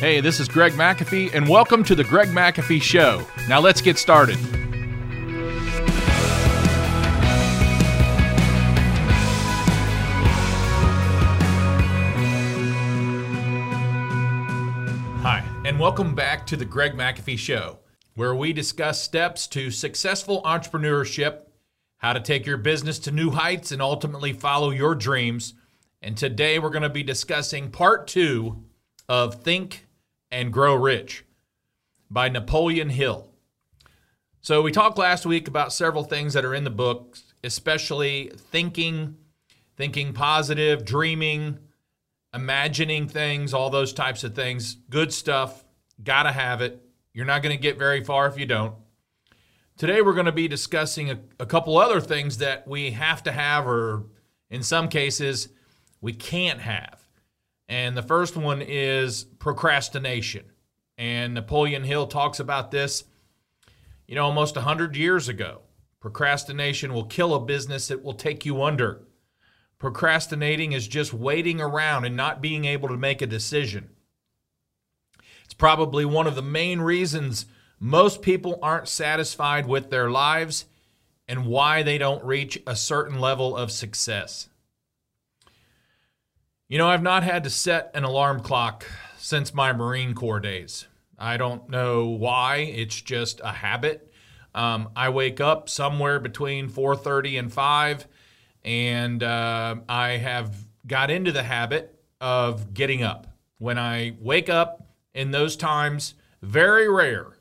Hey, this is Greg McAfee, and welcome to the Greg McAfee Show. Now let's get started. Hi, and welcome back to the Greg McAfee Show, where we discuss steps to successful entrepreneurship, how to take your business to new heights, and ultimately follow your dreams. And today we're going to be discussing part two of Think and Grow Rich by Napoleon Hill. So, we talked last week about several things that are in the book, especially thinking, thinking positive, dreaming, imagining things, all those types of things. Good stuff. Got to have it. You're not going to get very far if you don't. Today, we're going to be discussing a, a couple other things that we have to have, or in some cases, we can't have. And the first one is procrastination. And Napoleon Hill talks about this, you know, almost 100 years ago. Procrastination will kill a business, it will take you under. Procrastinating is just waiting around and not being able to make a decision. It's probably one of the main reasons most people aren't satisfied with their lives and why they don't reach a certain level of success. You know, I've not had to set an alarm clock since my Marine Corps days. I don't know why. It's just a habit. Um, I wake up somewhere between 4:30 and 5, and uh, I have got into the habit of getting up. When I wake up in those times, very rare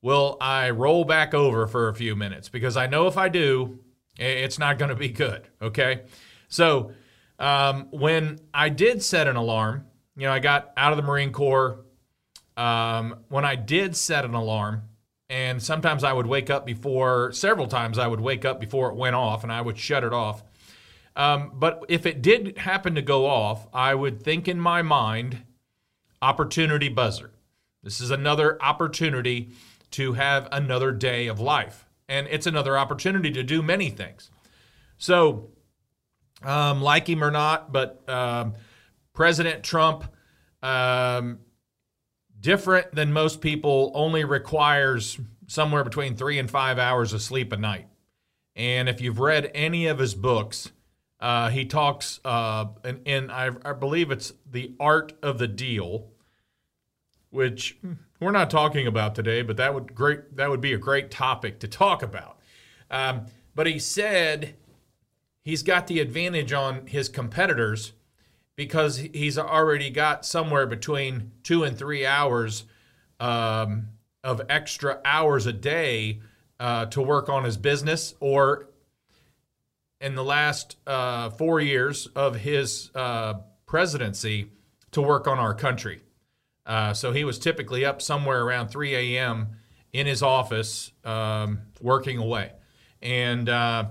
will I roll back over for a few minutes because I know if I do, it's not going to be good. Okay, so um, when I did set an alarm, you know, I got out of the Marine Corps. Um, when I did set an alarm, and sometimes I would wake up before, several times I would wake up before it went off and I would shut it off. Um, but if it did happen to go off, I would think in my mind, opportunity buzzer. This is another opportunity to have another day of life. And it's another opportunity to do many things. So um, like him or not, but um, President Trump, um, different than most people, only requires somewhere between three and five hours of sleep a night. And if you've read any of his books, uh, he talks, uh, and, I, I believe it's The Art of the Deal, which we're not talking about today, but that would great that would be a great topic to talk about. Um, but he said he's got the advantage on his competitors because he's already got somewhere between two and three hours um, of extra hours a day uh, to work on his business or in the last uh, four years of his uh, presidency to work on our country. Uh, so he was typically up somewhere around 3 a.m. in his office um, working away. And uh,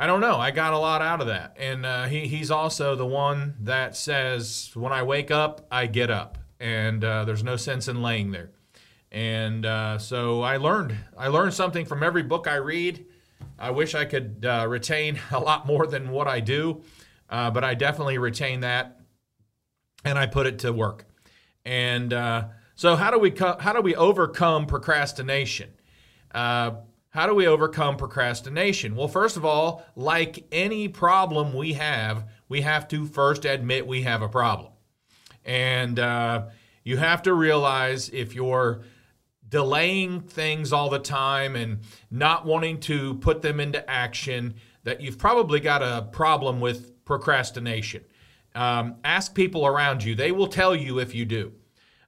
I don't know. I got a lot out of that. And uh, he, he's also the one that says, when I wake up, I get up. And uh, there's no sense in laying there. And uh, so I learned. I learned something from every book I read. I wish I could uh, retain a lot more than what I do, uh, but I definitely retain that, and I put it to work. And uh, so, how do we co- how do we overcome procrastination? How do we overcome procrastination? Well, first of all, like any problem we have, we have to first admit we have a problem. And uh, you have to realize if you're delaying things all the time and not wanting to put them into action, that you've probably got a problem with procrastination. Um, ask people around you, they will tell you if you do.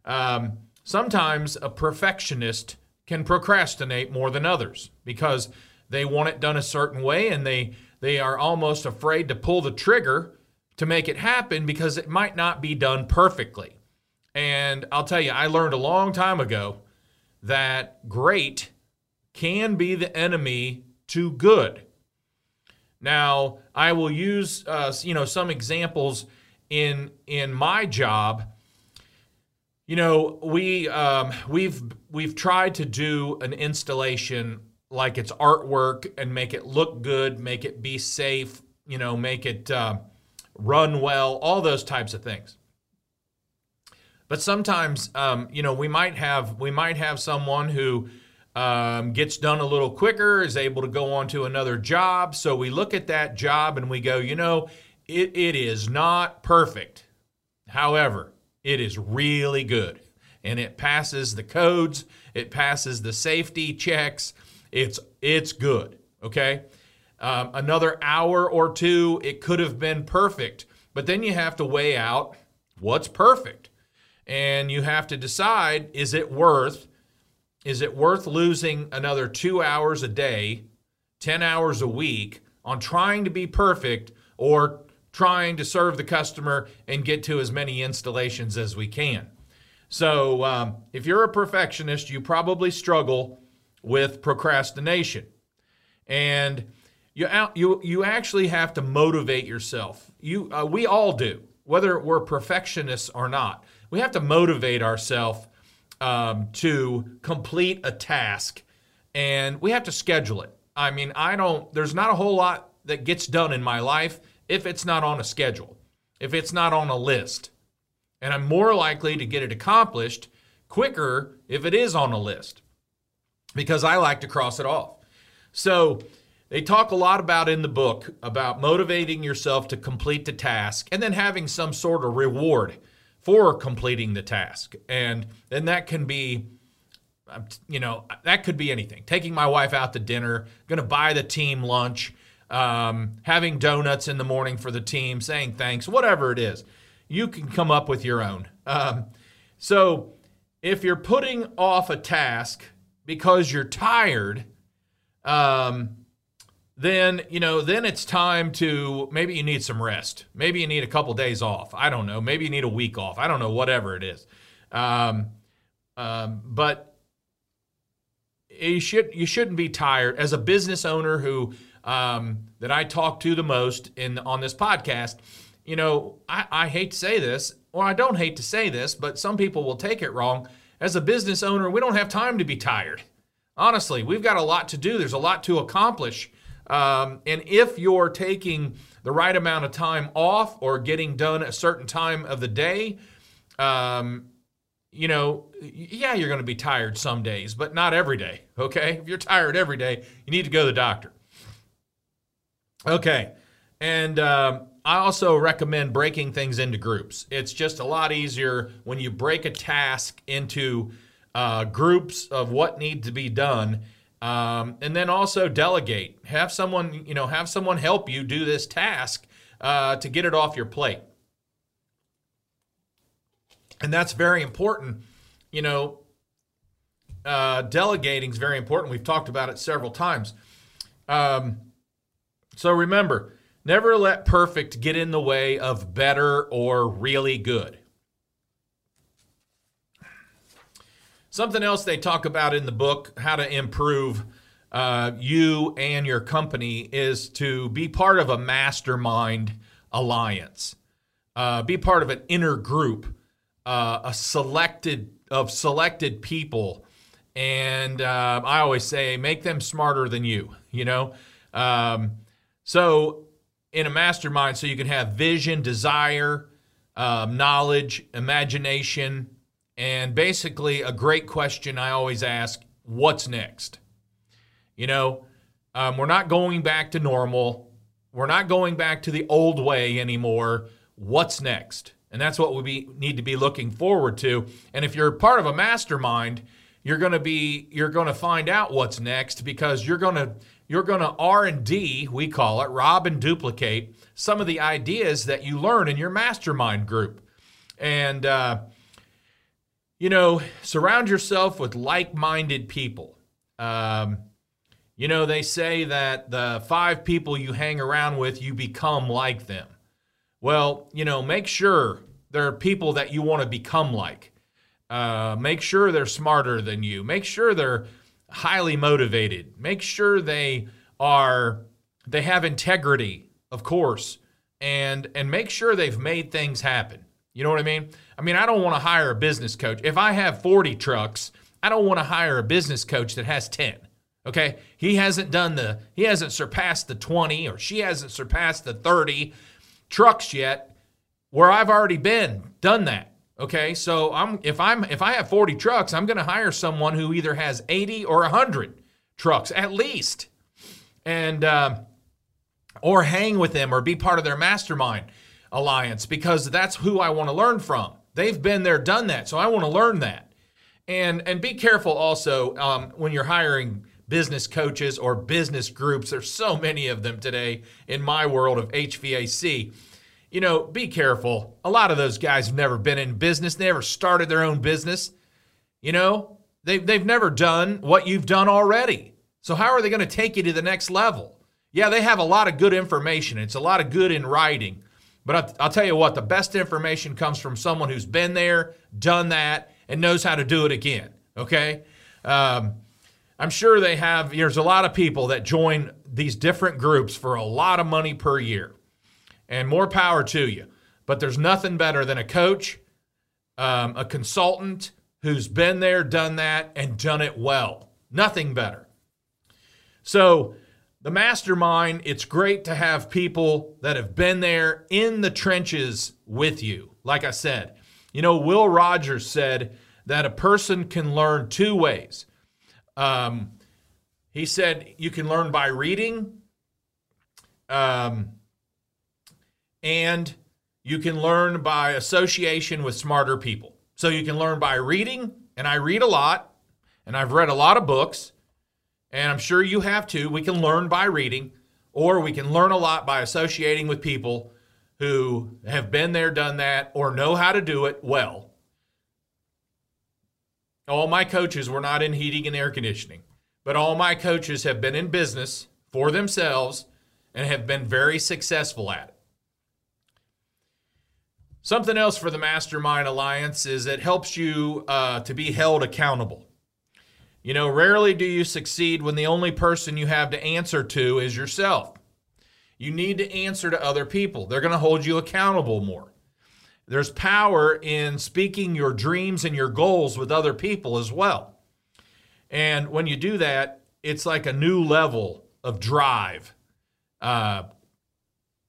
Um, sometimes a perfectionist can procrastinate more than others because they want it done a certain way and they they are almost afraid to pull the trigger to make it happen because it might not be done perfectly. And I'll tell you, I learned a long time ago that great can be the enemy to good. Now, I will use uh, you know some examples in in my job you know, we um, we've we've tried to do an installation like it's artwork and make it look good, make it be safe, you know, make it uh, run well, all those types of things. But sometimes, um, you know, we might have we might have someone who um, gets done a little quicker, is able to go on to another job. So we look at that job and we go, you know, it, it is not perfect. However, it is really good and it passes the codes, it passes the safety checks. It's it's good. Okay. Um, another hour or two, it could have been perfect, but then you have to weigh out what's perfect and you have to decide is it worth is it worth losing another 2 hours a day, 10 hours a week on trying to be perfect or trying to serve the customer and get to as many installations as we can. So, um, if you're a perfectionist, you probably struggle with procrastination. And you, you, you actually have to motivate yourself. You, uh, we all do, whether we're perfectionists or not we have to motivate ourselves um, to complete a task and we have to schedule it. I mean, I don't, there's not a whole lot that gets done in my life if it's not on a schedule, if it's not on a list. And I'm more likely to get it accomplished quicker if it is on a list because I like to cross it off. So, they talk a lot about in the book about motivating yourself to complete the task and then having some sort of reward for completing the task. And then that can be, um, you know, that could be anything. Taking my wife out to dinner, going to buy the team lunch, um, having donuts in the morning for the team, saying thanks, whatever it is. You can come up with your own. Um, so if you're putting off a task because you're tired, um, then you know then it's time to maybe you need some rest. Maybe you need a couple days off. I don't know. Maybe you need a week off. I don't know whatever it is. Um, um, but you should you shouldn't be tired. As a business owner who um, that i talk to the most in on this podcast you know I, I hate to say this or i don't hate to say this but some people will take it wrong as a business owner we don't have time to be tired honestly we've got a lot to do there's a lot to accomplish um, and if you're taking the right amount of time off or getting done a certain time of the day, um, you know, yeah, you're going to be tired some days, but not every day. Okay. If you're tired every day, you need to go to the doctor. Okay. And um, I also recommend breaking things into groups. It's just a lot easier when you break a task into uh, groups of what needs to be done um, and then also delegate. Have someone, you know, have someone help you do this task uh, to get it off your plate. And that's very important. You know, uh, delegating is very important. We've talked about it several times. Um, so remember, never let perfect get in the way of better or really good. Something else they talk about in the book, how to improve uh, you and your company, is to be part of a mastermind alliance. Uh, be part of an inner group, uh, a selected of selected people, and uh, I always say make them smarter than you. You know, um, so in a mastermind, so you can have vision, desire, um, knowledge, imagination, and basically, a great question I always ask what's next? You know, um, we're not going back to normal. We're not going back to the old way anymore. What's next? And that's what we be, need to be looking forward to. And if you're part of a mastermind, you're going to be you're going to find out what's next because you're going to you're going to R&D, we call it, rob and duplicate some of the ideas that you learn in your mastermind group. And uh, you know, surround yourself with like minded people. Um, you know, they say that the five people you hang around with, you become like them. Well, you know, make sure there are people that you want to become like. Uh, make sure they're smarter than you. Make sure they're highly motivated. Make sure they are they have integrity, of course, and and make sure they've made things happen. You know what I mean? I mean, I don't want to hire a business coach. If I have 40 trucks, I don't want to hire a business coach that has 10. Okay? He hasn't done the he hasn't surpassed the 20 or she hasn't surpassed the 30 trucks yet where I've already been, done that. Okay, so I'm if I'm if I have 40 trucks, I'm going to hire someone who either has 80 or 100 trucks at least, and uh, or hang with them or be part of their mastermind alliance because that's who I want to learn from. They've been there, done that, so I want to learn that. And and be careful also um, when you're hiring business coaches or business groups. There's so many of them today in my world of HVAC. You know, be careful. A lot of those guys have never been in business, they never started their own business. You know, they've, they've never done what you've done already. So, how are they going to take you to the next level? Yeah, they have a lot of good information. It's a lot of good in writing. But I'll, I'll tell you what, the best information comes from someone who's been there, done that, and knows how to do it again. Okay? Um, I'm sure they have, there's a lot of people that join these different groups for a lot of money per year. And more power to you. But there's nothing better than a coach, um, a consultant who's been there, done that, and done it well. Nothing better. So, the mastermind, it's great to have people that have been there in the trenches with you. Like I said, you know, Will Rogers said that a person can learn two ways. Um, he said you can learn by reading, um, and you can learn by association with smarter people. So you can learn by reading, and I read a lot, and I've read a lot of books and I'm sure you have too. We can learn by reading, or we can learn a lot by associating with people who have been there, done that, or know how to do it well. All my coaches were not in heating and air conditioning, but all my coaches have been in business for themselves and have been very successful at it. Something else for the Mastermind Alliance is it helps you uh, to be held accountable. You know, rarely do you succeed when the only person you have to answer to is yourself. You need to answer to other people, they're going to hold you accountable more. There's power in speaking your dreams and your goals with other people as well. And when you do that, it's like a new level of drive uh,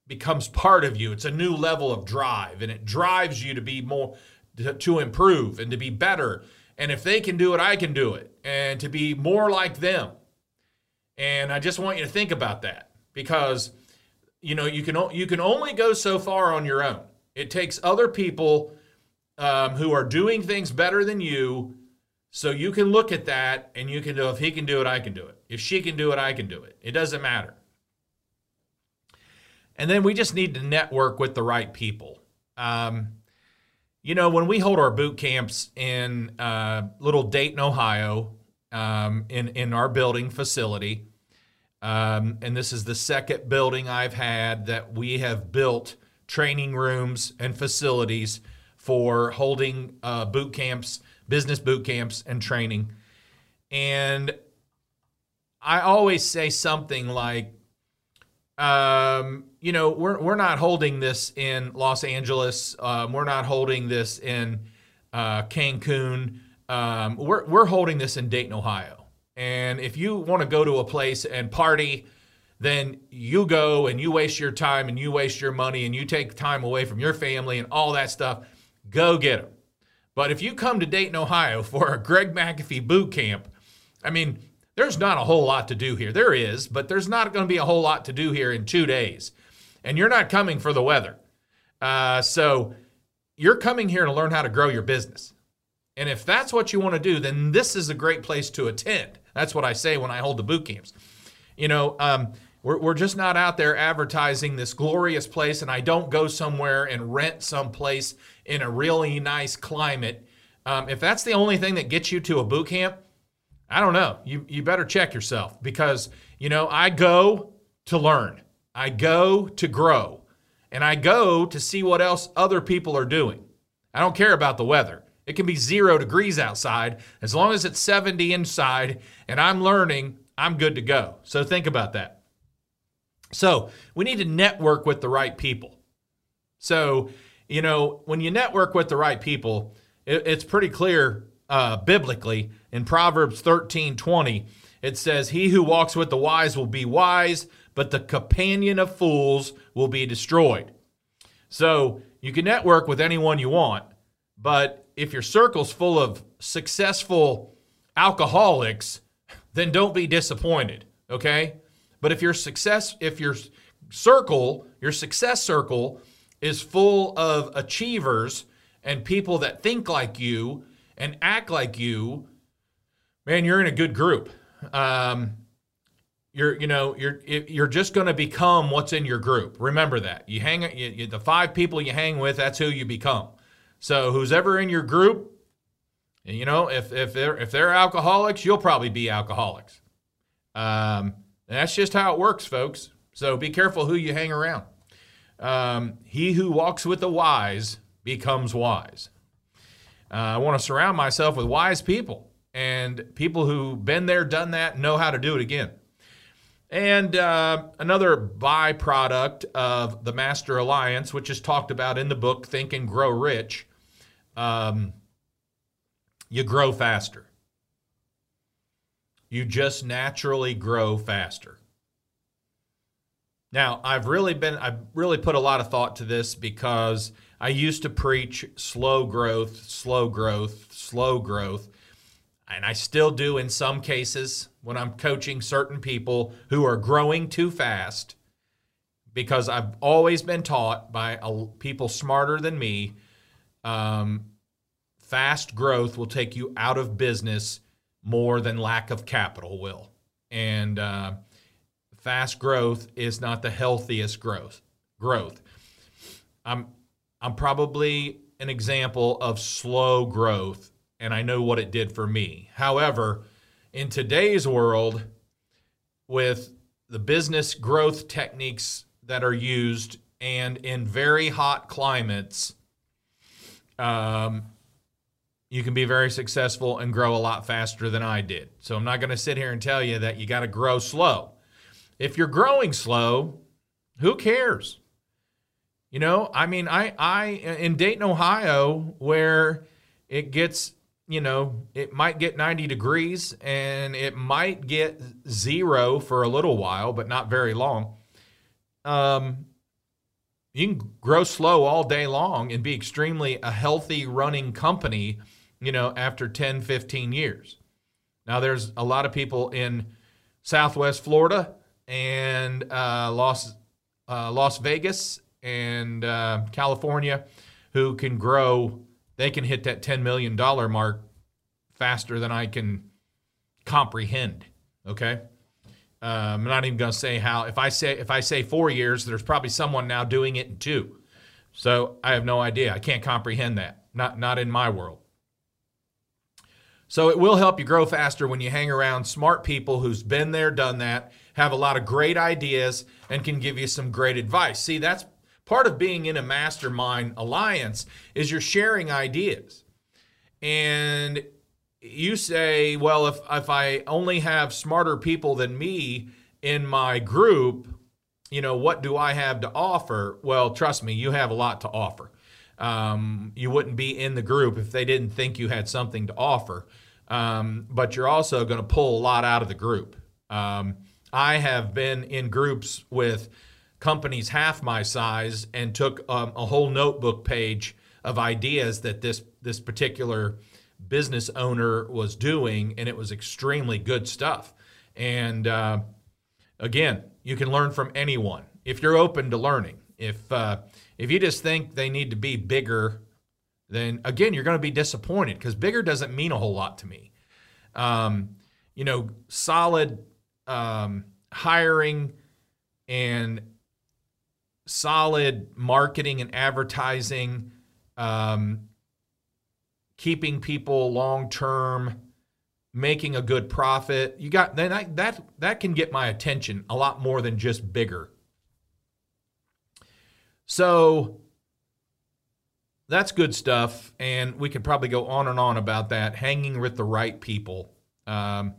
becomes part of you. It's a new level of drive, and it drives you to be more, to, to improve and to be better and if they can do it, I can do it. And to be more like them. And I just want you to think about that because you know you can you can only go so far on your own. It takes other people um, who are doing things better than you, so you can look at that and you can do. If he can do it, I can do it. If she can do it, I can do it. It doesn't matter. And then we just need to network with the right people. Um, you know, when we hold our boot camps in uh, little Dayton, Ohio, um, in in our building facility, um, and this is the second building I've had that we have built training rooms and facilities for holding uh, boot camps, business boot camps, and training. And I always say something like, um, you know, we're, we're not holding this in Los Angeles. Um, we're not holding this in uh, Cancun. Um, we're, we're holding this in Dayton, Ohio. And if you want to go to a place and party, then you go and you waste your time and you waste your money and you take time away from your family and all that stuff. Go get them. But if you come to Dayton, Ohio for a Greg McAfee boot camp, I mean, there's not a whole lot to do here. There is, but there's not going to be a whole lot to do here in two days. And you're not coming for the weather. Uh, so you're coming here to learn how to grow your business. And if that's what you want to do, then this is a great place to attend. That's what I say when I hold the boot camps. You know, um, we're, we're just not out there advertising this glorious place, and I don't go somewhere and rent some place in a really nice climate. Um, if that's the only thing that gets you to a boot camp, I don't know. You you better check yourself because you know I go to learn. I go to grow. And I go to see what else other people are doing. I don't care about the weather. It can be 0 degrees outside as long as it's 70 inside and I'm learning, I'm good to go. So think about that. So, we need to network with the right people. So, you know, when you network with the right people, it, it's pretty clear uh, biblically in Proverbs 13 20, it says, He who walks with the wise will be wise, but the companion of fools will be destroyed. So you can network with anyone you want, But if your circle's full of successful alcoholics, then don't be disappointed, okay? But if your success if your circle, your success circle is full of achievers and people that think like you and act like you, man, you're in a good group. Um, you're you know you're you're just going to become what's in your group. Remember that. You hang you, you, the five people you hang with, that's who you become. So who's ever in your group, you know, if if they're if they're alcoholics, you'll probably be alcoholics. Um, that's just how it works, folks. So be careful who you hang around. Um, he who walks with the wise becomes wise. Uh, I want to surround myself with wise people and people who've been there, done that, know how to do it again. And uh, another byproduct of the Master Alliance, which is talked about in the book Think and Grow Rich, um, you grow faster. You just naturally grow faster. Now, I've really been, I've really put a lot of thought to this because I used to preach slow growth, slow growth, slow growth. And I still do in some cases when I'm coaching certain people who are growing too fast because I've always been taught by people smarter than me um, fast growth will take you out of business more than lack of capital will. And, uh, fast growth is not the healthiest growth. Growth. I'm I'm probably an example of slow growth and I know what it did for me. However, in today's world with the business growth techniques that are used and in very hot climates um, you can be very successful and grow a lot faster than I did. So I'm not going to sit here and tell you that you got to grow slow. If you're growing slow, who cares? You know, I mean, I, I, in Dayton, Ohio, where it gets, you know, it might get 90 degrees and it might get zero for a little while, but not very long. Um, you can grow slow all day long and be extremely a healthy running company, you know, after 10, 15 years. Now, there's a lot of people in Southwest Florida and uh, Las uh, Las Vegas and uh, California who can grow. They can hit that ten million dollar mark faster than I can comprehend. Okay. Uh, I'm not even going to say how. If I say if I say four years, there's probably someone now doing it in two. So I have no idea. I can't comprehend that. Not not in my world. So it will help you grow faster when you hang around smart people who's been there, done that, have a lot of great ideas, and can give you some great advice. See, that's part of being in a mastermind alliance is you're sharing ideas. And you say, well, if if I only have smarter people than me in my group, you know, what do I have to offer? Well, trust me, you have a lot to offer. Um, you wouldn't be in the group if they didn't think you had something to offer um, but you're also going to pull a lot out of the group. Um, I have been in groups with companies half my size and took um, a whole notebook page of ideas that this this particular business owner was doing, and it was extremely good stuff. And uh, again, you can learn from anyone if you're open to learning. If uh, if you just think they need to be bigger then again, you're going to be disappointed because bigger doesn't mean a whole lot to me. Um, you know, solid um, hiring and solid marketing and advertising, um, keeping people long term, making a good profit. You got then I, that that can get my attention a lot more than just bigger. So that's good stuff, and we could probably go on and on about that. Hanging with the right people, um,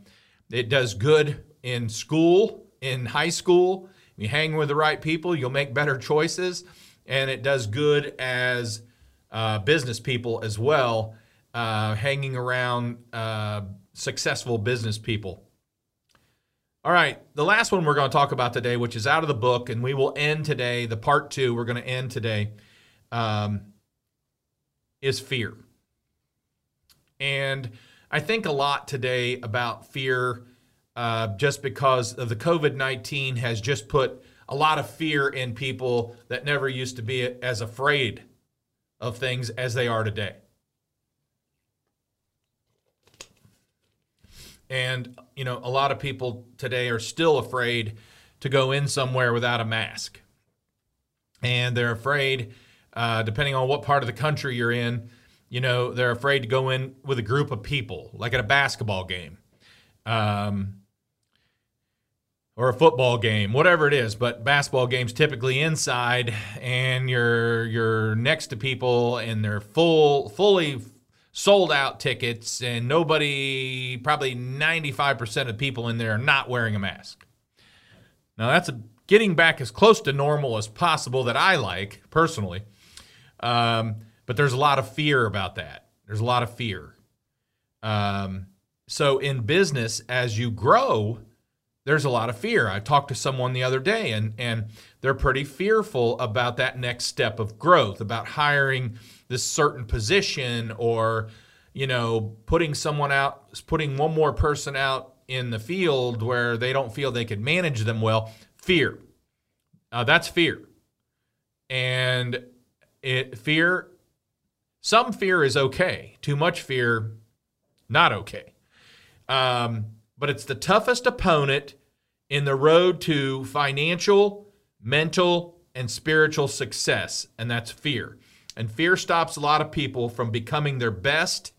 it does good in school, in high school. You hang with the right people, you'll make better choices, and it does good as uh, business people as well. Uh, hanging around uh, successful business people. All right, the last one we're going to talk about today, which is out of the book, and we will end today. The part two, we're going to end today. Um, is fear. And I think a lot today about fear uh, just because of the COVID 19 has just put a lot of fear in people that never used to be as afraid of things as they are today. And, you know, a lot of people today are still afraid to go in somewhere without a mask. And they're afraid, uh, depending on what part of the country you're in, you know, they're afraid to go in with a group of people, like at a basketball game. Um, or a football game, whatever it is. But basketball games typically inside, and you're you're next to people, and they're full, fully sold out tickets, and nobody, probably 95% of people in there are not wearing a mask. Now that's a, getting back as close to normal as possible that I like personally, um, but there's a lot of fear about that. There's a lot of fear. Um, so in business, as you grow there's a lot of fear. I talked to someone the other day and and they're pretty fearful about that next step of growth, about hiring this certain position or you know, putting someone out, putting one more person out in the field where they don't feel they can manage them well. Fear. Uh, that's fear. And it fear some fear is okay. Too much fear not okay. Um, but it's the toughest opponent in the road to financial, mental, and spiritual success, and that's fear. And fear stops a lot of people from becoming their best,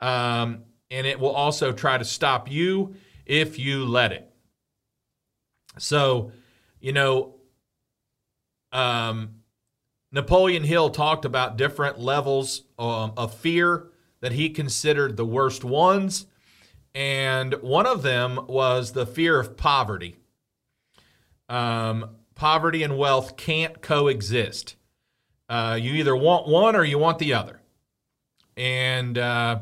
um, and it will also try to stop you if you let it. So, you know, um, Napoleon Hill talked about different levels um, of fear that he considered the worst ones and one of them was the fear of poverty. Um, poverty and wealth can't coexist. Uh, you either want one or you want the other. And uh,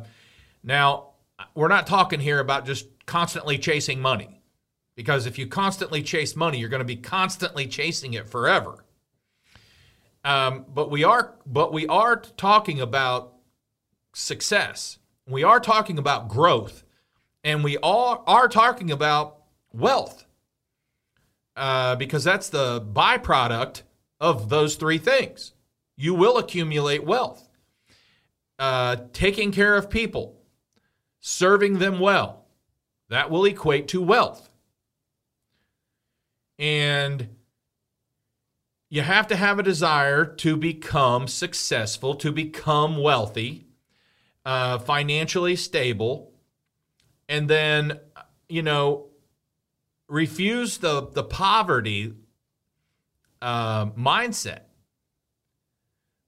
now, we're not talking here about just constantly chasing money, because if you constantly chase money, you're going to be constantly chasing it forever. Um, but we are, but we are talking about success. We are talking about growth and we all are talking about wealth uh, because that's the byproduct of those three things. You will accumulate wealth. Uh, taking care of people, serving them well, that will equate to wealth. And you have to have a desire to become successful, to become wealthy, uh, financially stable, and then you know refuse the the poverty uh, mindset.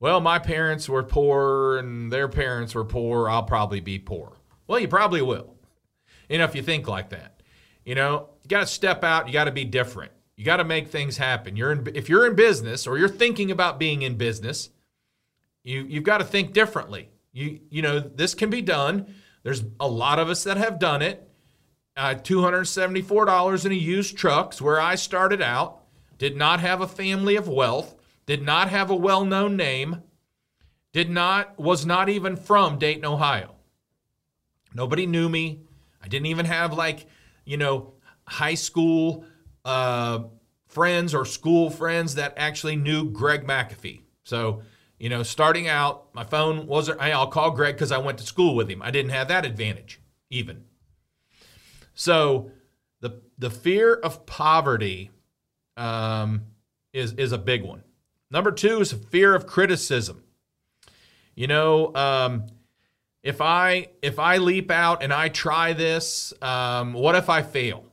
Well, my parents were poor and their parents were poor. I'll probably be poor. Well, you probably will. You know, if you think like that, you know, you got to step out. You got to be different. You got to make things happen. You're in, if you're in business or you're thinking about being in business, you you've got to think differently. You you know this can be done. There's a lot of us that have done it. Uh, $274 in a used trucks where I started out. Did not have a family of wealth. Did not have a well-known name. Did not was not even from Dayton, Ohio. Nobody knew me. I didn't even have like, you know, high school uh, friends or school friends that actually knew Greg McAfee. So you know, starting out, my phone wasn't, Hey, I'll call Greg because I went to school with him. I didn't have that advantage even. So the, the fear of poverty um, is, is a big one. Number two is fear of criticism. You know, um, if I if I leap out and I try this, um, what if I fail?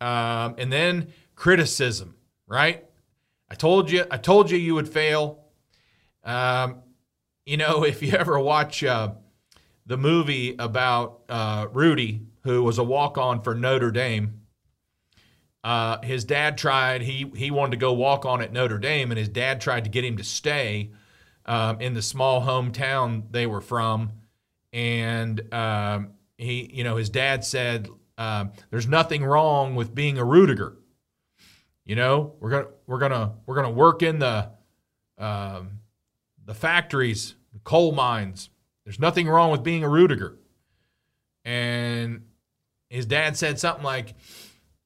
Um, and then criticism, right? I told you, I told you you would fail. Um, you know, if you ever watch uh, the movie about uh, Rudy, who was a walk on for Notre Dame, uh, his dad tried, he, he wanted to go walk on at Notre Dame, and his dad tried to get him to stay um, in the small hometown they were from. And um, he, you know, his dad said, um, "There's nothing wrong with being a Ruettiger. You know, we're gonna we're gonna we're gonna work in the um, the factories, the coal mines. There's nothing wrong with being a Ruettiger. and his dad said something like,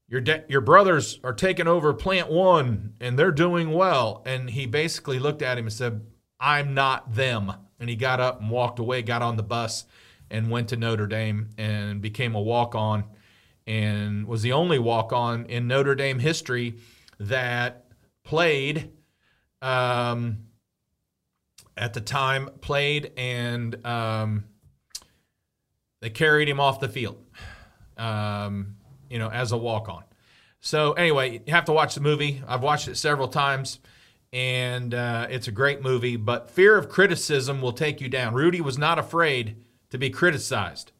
"Your da- your brothers are taking over Plant One, and they're doing well." And he basically looked at him and said, "I'm not them." And he got up and walked away, got on the bus, and went to Notre Dame and became a walk on, and was the only walk on in Notre Dame history that played. Um, at the time played and um, they carried him off the field, um, you know, as a walk on. So, anyway, you have to watch the movie. I've watched it several times and uh, it's a great movie, but fear of criticism will take you down. Rudy was not afraid to be criticized.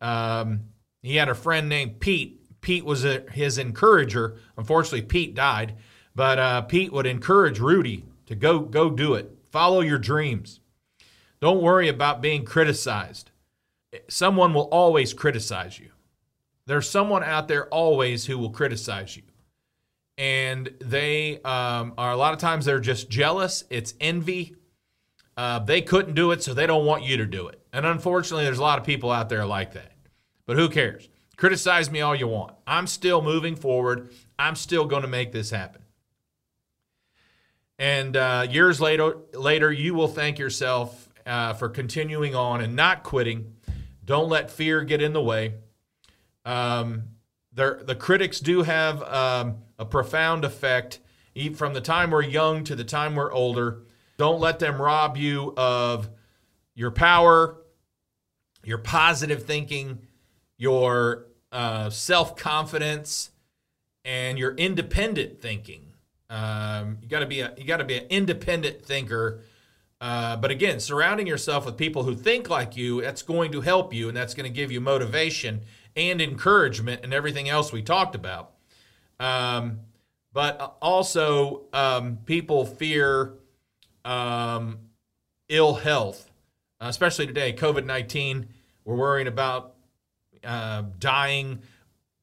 Um, he had a friend named Pete. Pete was a, his encourager. Unfortunately, Pete died, but uh, Pete would encourage Rudy to go go do it. Follow your dreams. Don't worry about being criticized. Someone will always criticize you. There's someone out there always who will criticize you. And they um, are a lot of times they're just jealous. It's envy. Uh, they couldn't do it, so they don't want you to do it. And unfortunately, there's a lot of people out there like that. But who cares? Criticize me all you want. I'm still moving forward. I'm still going to make this happen. And uh, years later, later, you will thank yourself uh, for continuing on and not quitting. Don't let fear get in the way. Um, the critics do have um, a profound effect from the time we're young to the time we're older. Don't let them rob you of your power, your positive thinking, your uh, self confidence, and your independent thinking. Um, you got to be a you got to be an independent thinker. Uh, but again, surrounding yourself with people who think like you, that's going to help you, and that's going to give you motivation and encouragement and everything else we talked about. Um, but also, um, people fear um, ill health, especially today. COVID nineteen, we're worrying about uh, dying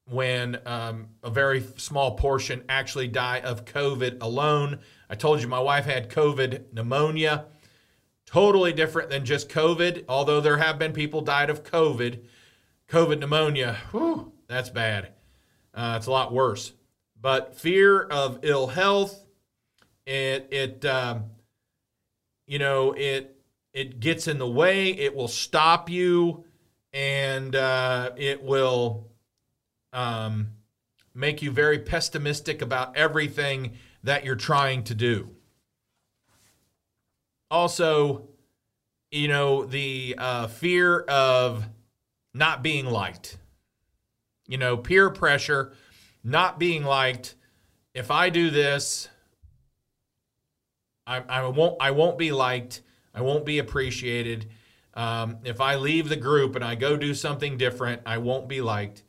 when um, a very small portion actually die of COVID alone. I told you my wife had COVID pneumonia. Totally different than just COVID, although there have been people died of COVID. COVID pneumonia, whew, that's bad. Uh, it's a lot worse. But fear of ill health, it it um, you know it it gets in the way. It will stop you, and uh, it will um, make you very pessimistic about everything that you're trying to do. Also, you know, the uh, fear of not being liked. You know, peer pressure, not being liked. If I do this, I, I won't. I won't be liked. I won't be appreciated. Um, if I leave the group and I go do something different, I won't be liked.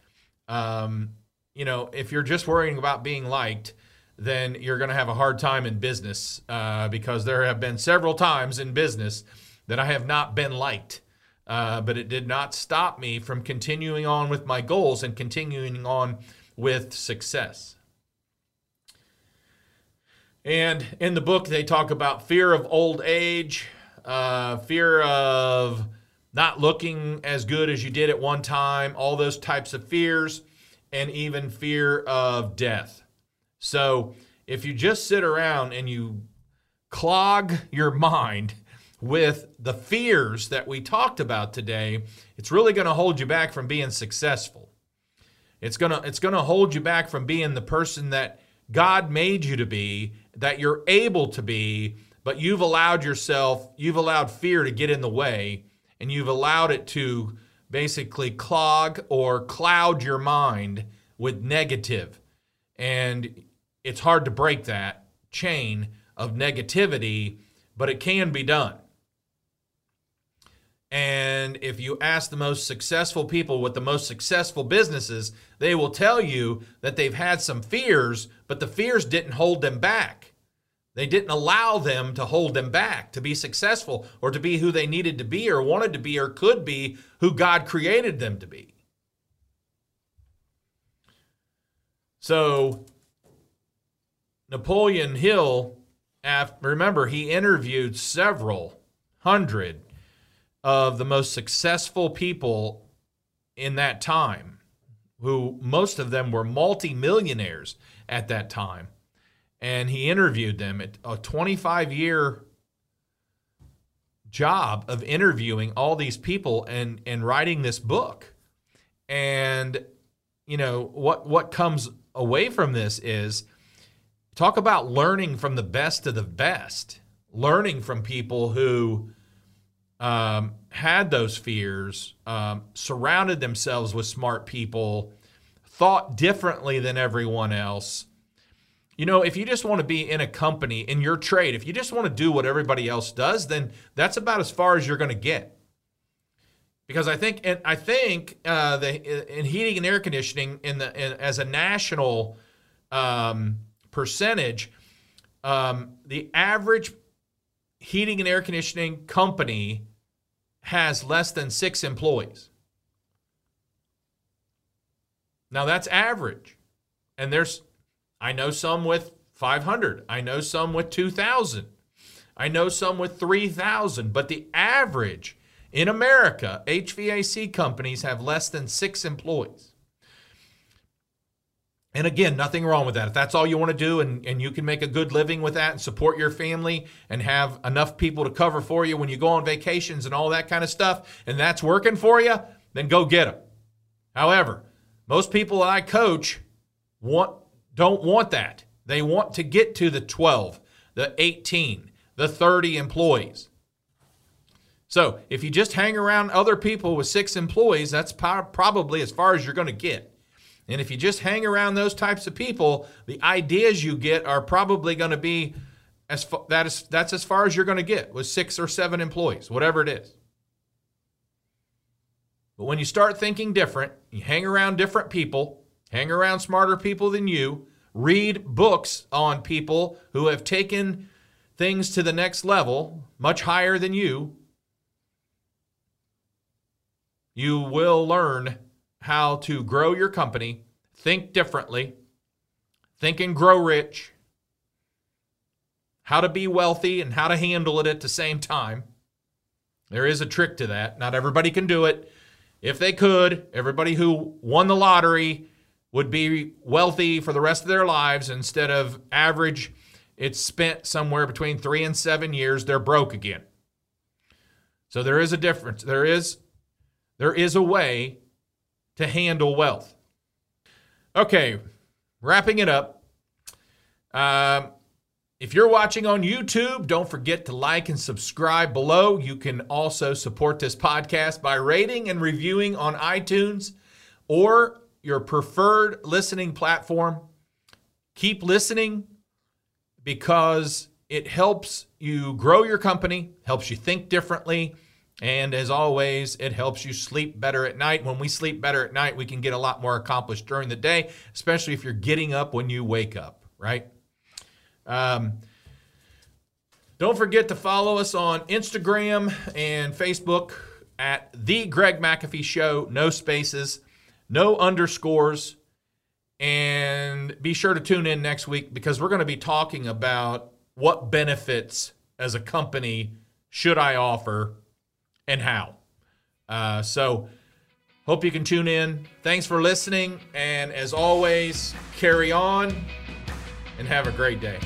Um, you know, if you're just worrying about being liked, then you're going to have a hard time in business uh, because there have been several times in business that I have not been liked. Uh, but it did not stop me from continuing on with my goals and continuing on with success. And in the book, they talk about fear of old age, uh, fear of not looking as good as you did at one time, all those types of fears, and even fear of death. So if you just sit around and you clog your mind with the fears that we talked about today, it's really going to hold you back from being successful. It's going to it's going to hold you back from being the person that God made you to be, that you're able to be, but you've allowed yourself, you've allowed fear to get in the way and you've allowed it to basically clog or cloud your mind with negative. And it's hard to break that chain of negativity, but it can be done. And if you ask the most successful people with the most successful businesses, they will tell you that they've had some fears, but the fears didn't hold them back. They didn't allow them to hold them back to be successful or to be who they needed to be or wanted to be or could be who God created them to be. So, Napoleon Hill, remember, he interviewed several hundred of the most successful people in that time, who most of them were multimillionaires at that time. And he interviewed them at a 25 year job of interviewing all these people and, and writing this book. And, you know, what, what comes away from this is talk about learning from the best of the best, learning from people who um, had those fears, um, surrounded themselves with smart people, thought differently than everyone else. You know, if you just want to be in a company in your trade, if you just want to do what everybody else does, then that's about as far as you're going to get. Because I think, and I think uh, the in heating and air conditioning in the in, as a national um, percentage, um, the average heating and air conditioning company has less than six employees. Now that's average. And there's, I know some with 500, I know some with 2,000, I know some with 3,000, but the average in America, HVAC companies have less than six employees. And again, nothing wrong with that. If that's all you want to do and, and you can make a good living with that and support your family and have enough people to cover for you when you go on vacations and all that kind of stuff, and that's working for you, then go get them. However, most people I coach want don't want that. They want to get to the 12, the 18, the 30 employees. So if you just hang around other people with six employees, that's probably as far as you're going to get. And if you just hang around those types of people, the ideas you get are probably going to be as fa- that is that's as far as you're going to get with six or seven employees, whatever it is. But when you start thinking different, you hang around different people, hang around smarter people than you, read books on people who have taken things to the next level, much higher than you, you will learn how to grow your company, think differently, think and grow rich, how to be wealthy, and how to handle it at the same time. There is a trick to that. Not everybody can do it. If they could, everybody who won the lottery would be wealthy for the rest of their lives instead of average. It's spent somewhere between three and seven years. They're broke again. So there is a difference. There is there is a way to handle wealth. Okay, wrapping it up. Um, if you're watching on YouTube, don't forget to like and subscribe below. You can also support this podcast by rating and reviewing on iTunes or your preferred listening platform. Keep listening because it helps you grow your company, helps you think differently, and as always, it helps you sleep better at night. When we sleep better at night, we can get a lot more accomplished during the day, especially if you're getting up when you wake up, right? Um, don't forget to follow us on Instagram and Facebook at The Greg McAfee Show. No spaces, no underscores. And be sure to tune in next week because we're going to be talking about what benefits as a company should I offer and how. Uh, so, hope you can tune in. Thanks for listening. And as always, carry on and have a great day.